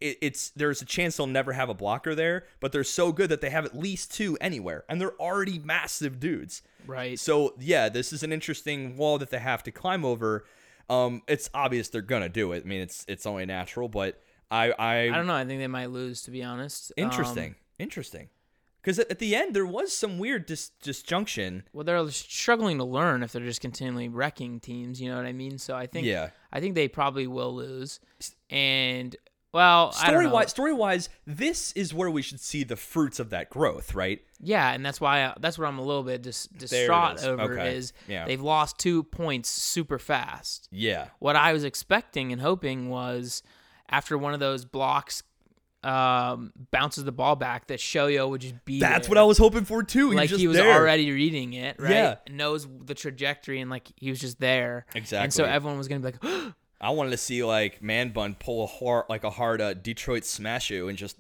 it, it's there's a chance they'll never have a blocker there, but they're so good that they have at least two anywhere, and they're already massive dudes. Right. So yeah, this is an interesting wall that they have to climb over. Um, it's obvious they're gonna do it. I mean, it's it's only natural, but I I, I don't know. I think they might lose, to be honest. Um, interesting, interesting. Because at, at the end there was some weird dis- disjunction. well, they're struggling to learn if they're just continually wrecking teams. You know what I mean? So I think Yeah. I think they probably will lose. And well, I don't Story know. wise, story wise, this is where we should see the fruits of that growth, right? Yeah, and that's why I, that's what I'm a little bit dis- distraught is. over Okay. is Yeah. they've lost two points super fast. Yeah. What I was expecting and hoping was after one of those blocks um, bounces the ball back that Shoyo would just be That's there. what I was hoping for too. like just he was there. already reading it, right? Yeah. Knows the trajectory and like he was just there. Exactly. And so everyone was gonna be like, I wanted to see like Man Bun pull a hard, like a hard uh, Detroit smash you and just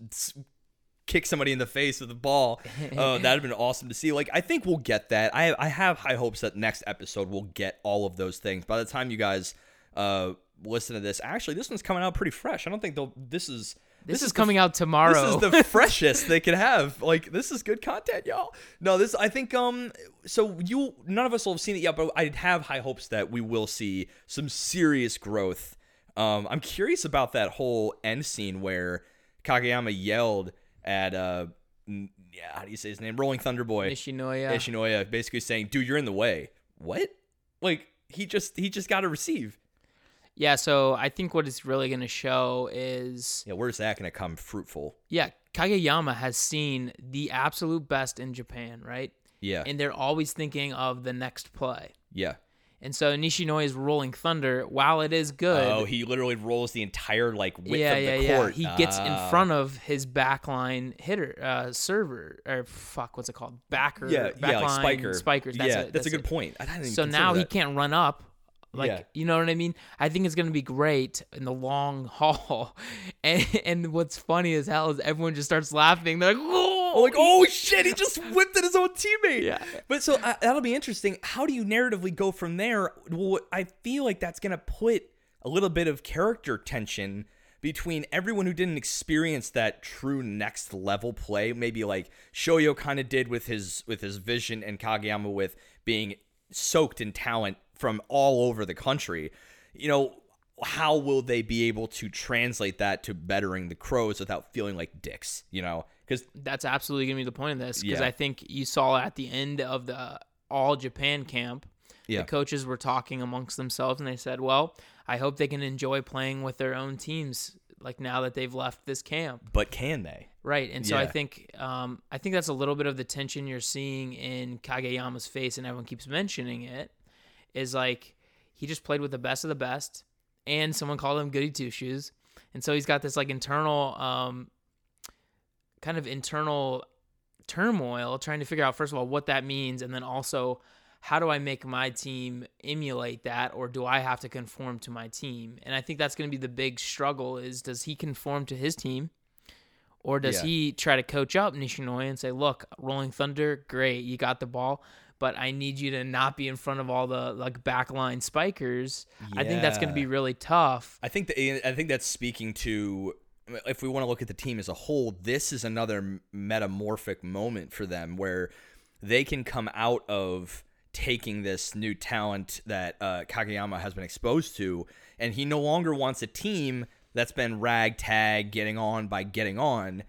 kick somebody in the face with a ball. Oh, that'd have been awesome to see. Like, I think we'll get that. I I have high hopes that next episode we'll get all of those things. By the time you guys uh listen to this, actually, this one's coming out pretty fresh. I don't think they'll. This is. This, is, the coming out tomorrow. this is the freshest they could have. Like this is good content, y'all. No, this I think um so you none of us will have seen it yet, but I have high hopes that we will see some serious growth. Um I'm curious about that whole end scene where Kageyama yelled at uh yeah, how do you say his name? Rolling Thunder Boy. Ishinoya. Ishinoya basically saying, "Dude, you're in the way." What? Like he just he just got to receive. Yeah, so I think what it's really going to show is Yeah, where's that going to come fruitful? yeah, Kageyama has seen the absolute best in Japan, right? Yeah. And they're always thinking of the next play. yeah. And so Nishinoya's Rolling Thunder, while it is good, Oh, he literally rolls the entire like width yeah, of yeah, the yeah, court. he gets in Ah. front of his backline hitter, uh, server, or fuck, what's it called? Backer, yeah, backline yeah, like spiker, spikers. That's yeah, it, that's, a good it. point. I didn't even So now he can't run up. Like Yeah. you know what I mean? I think it's gonna be great in the long haul. And and what's funny as hell is everyone just starts laughing. They're like! Oh, like, oh shit, he just whipped at his own teammate. Yeah. But so uh, that'll be interesting. How do you narratively go from there? Well, I feel like that's gonna put a little bit of character tension between everyone who didn't experience that true next level play. Maybe like Shoyo kind of did with his with his vision and Kageyama with being soaked in talent from all over the country. You know, how will they be able to translate that to bettering the crows without feeling like dicks, you know? Because That's absolutely gonna be the point of this because Yeah. I think you saw at the end of the All Japan camp, Yeah. the coaches were talking amongst themselves and they said, "Well, I hope they can enjoy playing with their own teams." Like now that they've left this camp, but can they? Right, and so I think um, I think that's a little bit of the tension you're seeing in Kageyama's face, and everyone keeps mentioning it. Is like he just played with the best of the best, and someone called him goody two shoes, and so he's got this like internal, um, kind of internal turmoil, trying to figure out first of all what that means, and then also how do I make my team emulate that, or do I have to conform to my team? And I think that's going to be the big struggle: is does he conform to his team? Or does Yeah. he try to coach up Nishinoya and say, "Look, Rolling Thunder, great, you got the ball, but I need you to not be in front of all the like backline spikers." I think that's going to be really tough. I think that I think that's speaking to if we want to look at the team as a whole, this is another metamorphic moment for them where they can come out of taking this new talent that uh, Kageyama has been exposed to, and he no longer wants a team that's been ragtag getting on by getting on,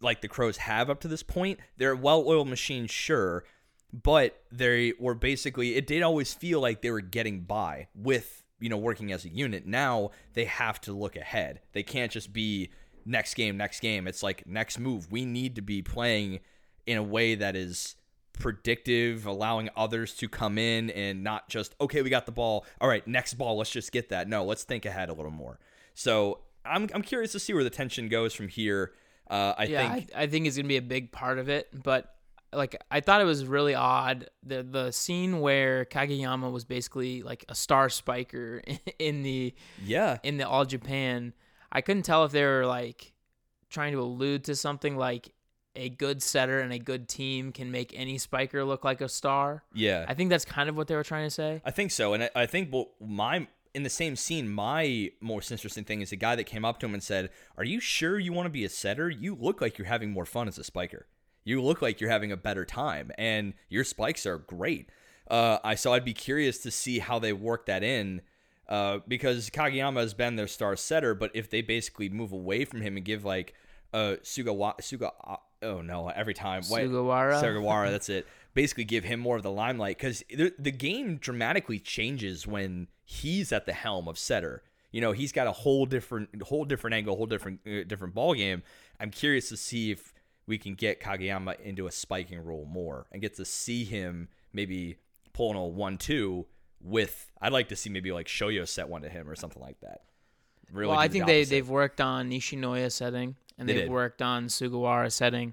like the Crows have up to this point. They're a well-oiled machine, sure, but they were basically it did always feel like they were getting by with you know working as a unit. Now they have to look ahead. They can't just be next game next game. It's like next move. We need to be playing in a way that is predictive allowing others to come in and not just okay we got the ball. All right next ball. Let's just get that. No let's think ahead a little more. So i'm, I'm curious to see where the tension goes from here. Uh, i yeah, think I, I think it's going to be a big part of it, but like I thought it was really odd the the scene where Kageyama was basically like a star spiker in the yeah in the All Japan. I couldn't tell if they were like trying to allude to something like a good setter and a good team can make any spiker look like a star. yeah I think that's kind of what they were trying to say. I think so, and I, I think well, my in the same scene, my most interesting thing is a guy that came up to him and said, "Are you sure you want to be a setter? You look like you're having more fun as a spiker. You look like you're having a better time, and your spikes are great." Uh, I so I'd be curious to see how they work that in. Uh, because Kageyama has been their star setter, but if they basically move away from him and give like uh Sugawa Suga oh no every time Wait, Sugawara? Sugawara that's it basically give him more of the limelight because the, the game dramatically changes when he's at the helm of setter you know he's got a whole different whole different angle whole different uh, different ball game i'm curious to see if we can get kageyama into a spiking role more and get to see him maybe pulling a one-two with i'd like to see maybe like shoyo set one to him or something like that really well, I the think they they've worked on Nishinoya setting and They. Mm-hmm. worked on Sugawara setting.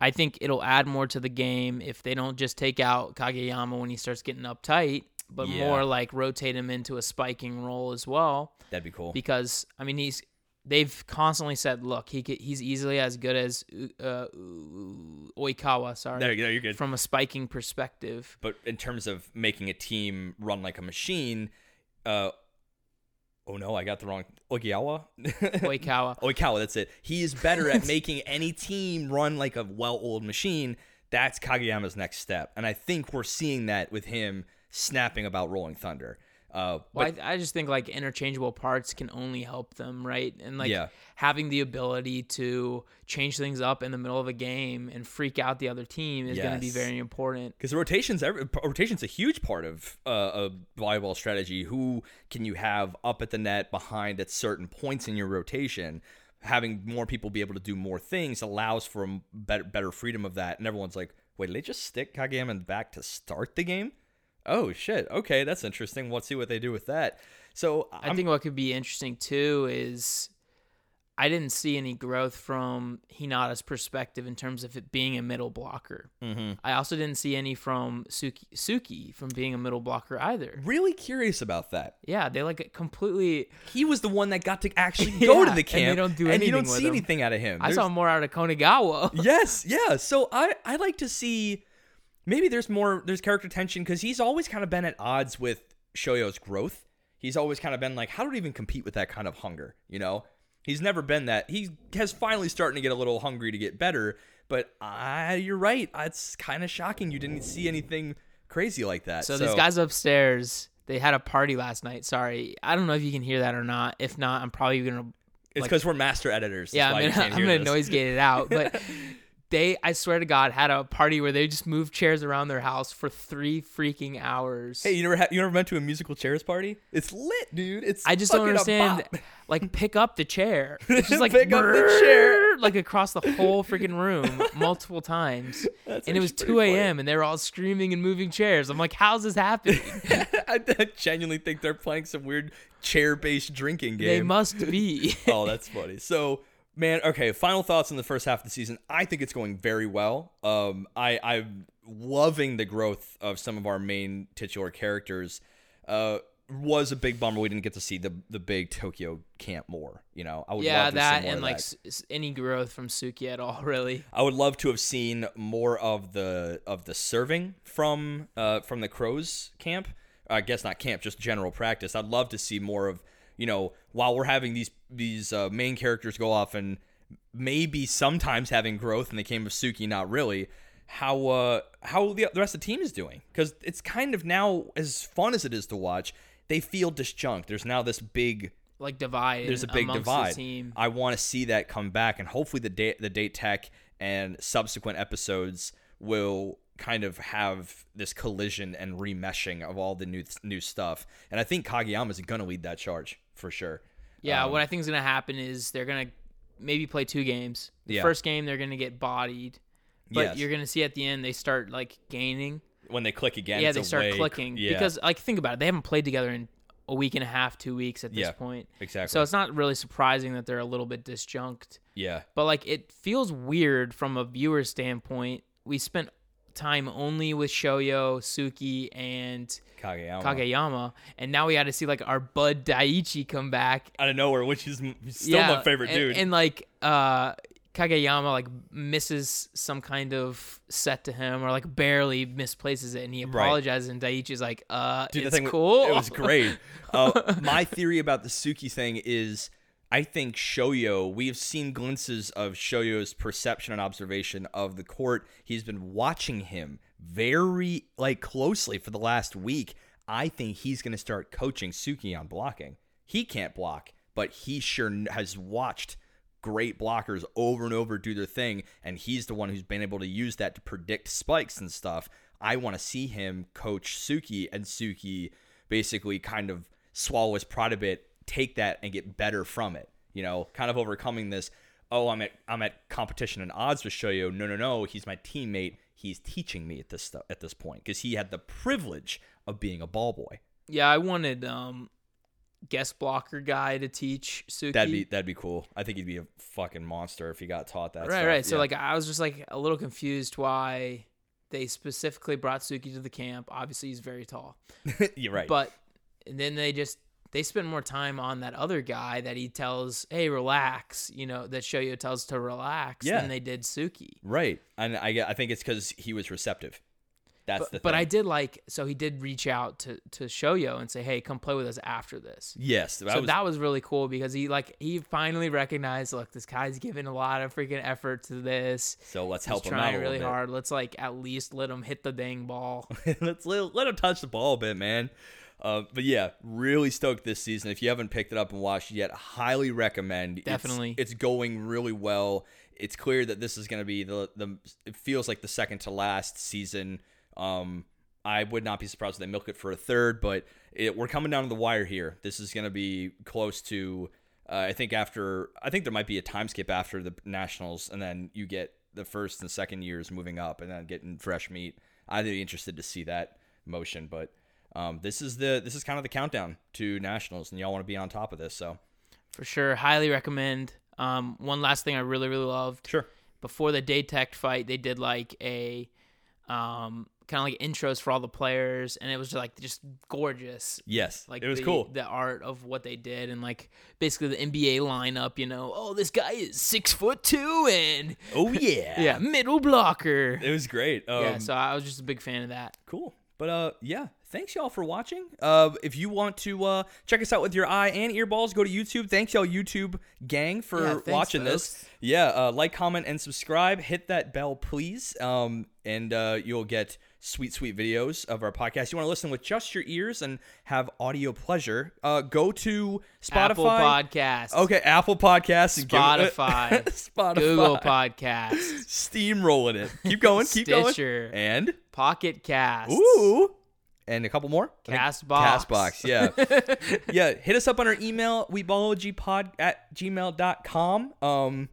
I think it'll add more to the game if they don't just take out Kageyama when he starts getting uptight, but Yeah. more like rotate him into a spiking role as well. that'd be cool Because I mean he's they've constantly said, look, he could, he's easily as good as uh, Oikawa. Sorry, There, you go, you're good. from a spiking perspective. but in terms of making a team run like a machine, uh, oh no, I got the wrong Oikawa. Oikawa. Oikawa, that's it. He is better at making any team run like a well-oiled machine. That's Kageyama's next step, and I think we're seeing that with him snapping about Rolling Thunder. Uh, Well, but I, I just think like interchangeable parts can only help them, right? And like Yeah. having the ability to change things up in the middle of a game and freak out the other team is going to be very important. because rotations, every, rotations a huge part of uh, a volleyball strategy. Who can you have up at the net, behind at certain points in your rotation? Having more people be able to do more things allows for better, better freedom of that. And everyone's like, "Wait, did they just stick Kageyama in back to start the game?" Oh shit! Okay, that's interesting. Let's see what they do with that. So i I'm, think what could be interesting too is I didn't see any growth from Hinata's perspective in terms of it being a middle blocker. Mhm. I also didn't see any from Suki, Suki from being a middle blocker either. really curious about that. Yeah, they like it completely. He was the one that got to actually go Yeah, to and the they camp, don't do and you don't anything see him. anything out of him. I saw more out of Konigawa. yes, yeah. So I I like to see maybe there's more there's character tension because he's always kind of been at odds with Shoyo's growth. He's always kind of been like, how do we even compete with that kind of hunger? You know, he's never been that. He has finally starting to get a little hungry to get better. But I, you're right. It's kind of shocking you didn't see anything crazy like that. So, these guys upstairs, they had a party last night. Sorry, I don't know if you can hear that or not. If not, I'm probably gonna. it's like- because we're master editors. That's Yeah, I'm gonna, I'm gonna noise gate it out. But they, I swear to God, had a party where they just moved chairs around their house for three freaking hours. Hey, you never ha- you never went to a musical chairs party? It's lit, dude. It's I just don't understand. Like, pick up the chair. It's just like Pick up the chair. like across the whole freaking room multiple times. That's and it was 2 a.m. and they were all screaming and moving chairs. I'm like, how's this happening? I I genuinely think they're playing some weird chair-based drinking game. they must be. oh, that's funny. So, man, okay. Final thoughts on the first half of the season. I think it's going very well. Um, I I'm loving the growth of some of our main titular characters. Uh, was a big bummer we didn't get to see the the big Tokyo camp more. You know, I would yeah, love to that and like that. s- s- any growth from Suki at all, really. I would love to have seen more of the of the serving from uh, from the Crows camp. I guess not camp, just general practice. I'd love to see more of you know while we're having these these uh, main characters go off and maybe sometimes having growth in the game of Suki, not really. How uh how the, the rest of the team is doing because it's kind of now as fun as it is to watch. They feel disjunct. There's now this big Like divide. there's a big divide. Team. I want to see that come back, and hopefully the date the date tech and subsequent episodes will kind of have this collision and remeshing of all the new new stuff. And I think Kageyama is going to lead that charge for sure. Yeah, Um, what I think is gonna happen is they're gonna maybe play two games. The Yeah. first game they're gonna get bodied, but Yes. you're gonna see at the end they start like gaining. when they click again, yeah, they start way- clicking Yeah, because like think about it, they haven't played together in a week and a half, two weeks at this Yeah. point. exactly. So it's not really surprising that they're a little bit disjunct. yeah, But like it feels weird from a viewer standpoint. We spent time only with Shoyo, Suki, and Kageyama Kageyama, and now we had to see like our Bud Daichi come back out of nowhere, which is still my favorite and, dude. And like uh Kageyama like misses some kind of set to him or like barely misplaces it and he Right. apologizes and Daichi's like, uh Dude, it's cool. It was great. Uh, my theory about the Suki thing is I think Shoyo, we've seen glimpses of Shoyo's perception and observation of the court. He's been watching him very like closely for the last week. I think he's going to start coaching Suki on blocking. He can't block, but he sure has watched great blockers over and over do their thing, and he's the one who's been able to use that to predict spikes and stuff. I want to see him coach Suki and Suki basically kind of swallow his pride a bit, take that and get better from it. You know, kind of overcoming this. Oh, I'm at I'm at competition and odds with Shoyo. No, no, no. He's my teammate. He's teaching me at this stuff at this point because he had the privilege of being a ball boy. yeah, I wanted um guest blocker guy to teach Suki. That'd be that'd be cool. I think he'd be a fucking monster if he got taught that. right, stuff. right. So Yeah. like I was just like a little confused why they specifically brought Suki to the camp. Obviously he's very tall. you're right. But and then they just they spend more time on that other guy that he tells, "Hey, relax," you know, that Shoyo tells to relax Yeah. than they did Suki. Right. And I, I think it's because he was receptive. That's But, the Thing. but. I did like so he did reach out to to Shoyo and say, "Hey, come play with us after this." yes. That so was, that was really cool because he like he finally recognized, look, this guy's giving a lot of freaking effort to this. so let's He's help him out trying a really bit. hard. Let's like at least let him hit the dang ball. let's let, let him touch the ball a bit, man. Uh, but yeah, really stoked this season. If you haven't picked it up and watched it yet, highly recommend. It's- Definitely. it's, going really well. It's clear that this is going to be the the. It feels like the second to last season. Um, I would not be surprised if they milk it for a third, but it, we're coming down to the wire here. This is going to be close to. Uh, I think after. I think there might be a time skip after the nationals, and then you get the first and second years moving up, and then getting fresh meat. I'd be interested to see that motion, but um, this is the this is kind of the countdown to nationals, and y'all want to be on top of this. So For sure, highly recommend. Um, one last thing I really really loved sure, before the Date Tech fight, they did like a um kind of like intros for all the players, and it was like just gorgeous. yes, Like it was the, cool. the art of what they did, and like basically the NBA lineup. You know, oh this guy is six foot two and Oh yeah, yeah middle blocker. it was great. Um, yeah, so I was just a big fan of that. Cool. But uh yeah, thanks y'all for watching. Uh if you want to uh check us out with your eye and earballs, go to YouTube. Thanks y'all YouTube gang for Yeah, thanks, watching this. Yeah, uh like, comment and subscribe. Hit that bell please. Um and uh you'll get sweet sweet videos of our podcast. You want to listen with just your ears and have audio pleasure. Uh go to Spotify. Apple Podcast, Okay, Apple Podcasts and give it- Spotify, Spotify. Google Podcast, Steamrolling it. Keep going, keep going. Stitcher. And Pocket Cast. Ooh. And a couple more? Castbox. Castbox, yeah. yeah. Hit us up on our email, weebologypod at gmail.com. Um,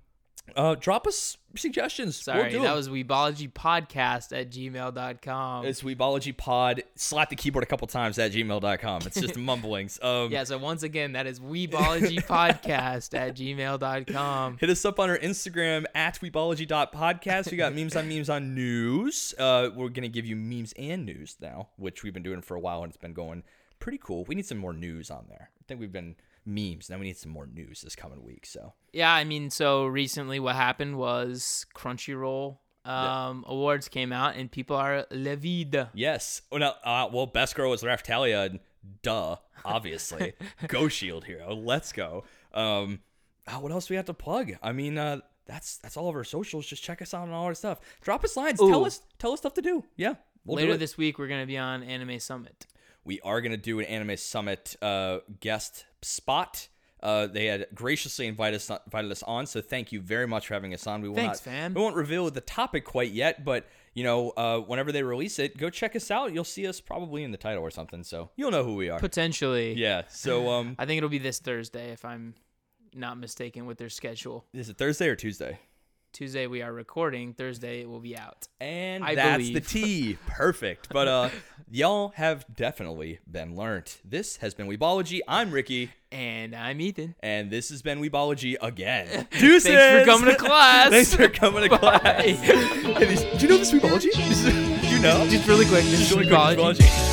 uh, drop us suggestions. Sorry, we'll that was Weebologypodcast at gmail.com. It's weebologypod. Slap the keyboard a couple times at gmail.com. It's just mumblings. Um, yeah, so once again, that is Weebologypodcast at gmail.com. Hit us up on our Instagram at weebology.podcast. We got memes on memes on news. Uh, we're going to give you memes and news now, which we've been doing for a while and it's been going pretty cool. We need some more news on there. I think we've been memes. Now we need some more news this coming week. So, Yeah, I mean, so recently what happened was Crunchyroll um, awards came out and people are livid. yes. Oh, no, uh, well, best girl was Raphtalia. and Duh, obviously. go Shield Hero. Let's go. Um, uh, what else do we have to plug? I mean, uh, that's that's all of our socials. Just check us out on all our stuff. Drop us lines. Tell us tell us stuff to do. Yeah. We'll Later it. this week, we're going to be on Anime Summit. We are going to do an anime summit uh, guest spot. Uh, they had graciously invited us invited us on, so thank you very much for having us on. We will Thanks, not, fam. We won't reveal the topic quite yet, but you know, uh, whenever they release it, go check us out. You'll see us probably in the title or something, so you'll know who we are. Potentially. yeah. So, um, I think it'll be this Thursday if I'm not mistaken with their schedule. is it Thursday or Tuesday? Tuesday we are recording, Thursday it will be out. And I that's believe. the T. Perfect. But uh, y'all have definitely been learned. This has been Weebology. I'm Ricky. And I'm Ethan. And this has been Weebology again. Deuces! Thanks for coming to class. Thanks for coming to Bye. class. Hey, do you know this Weebology? Is- do you know? Just really quick, this is really quick, Weebology. Weebology.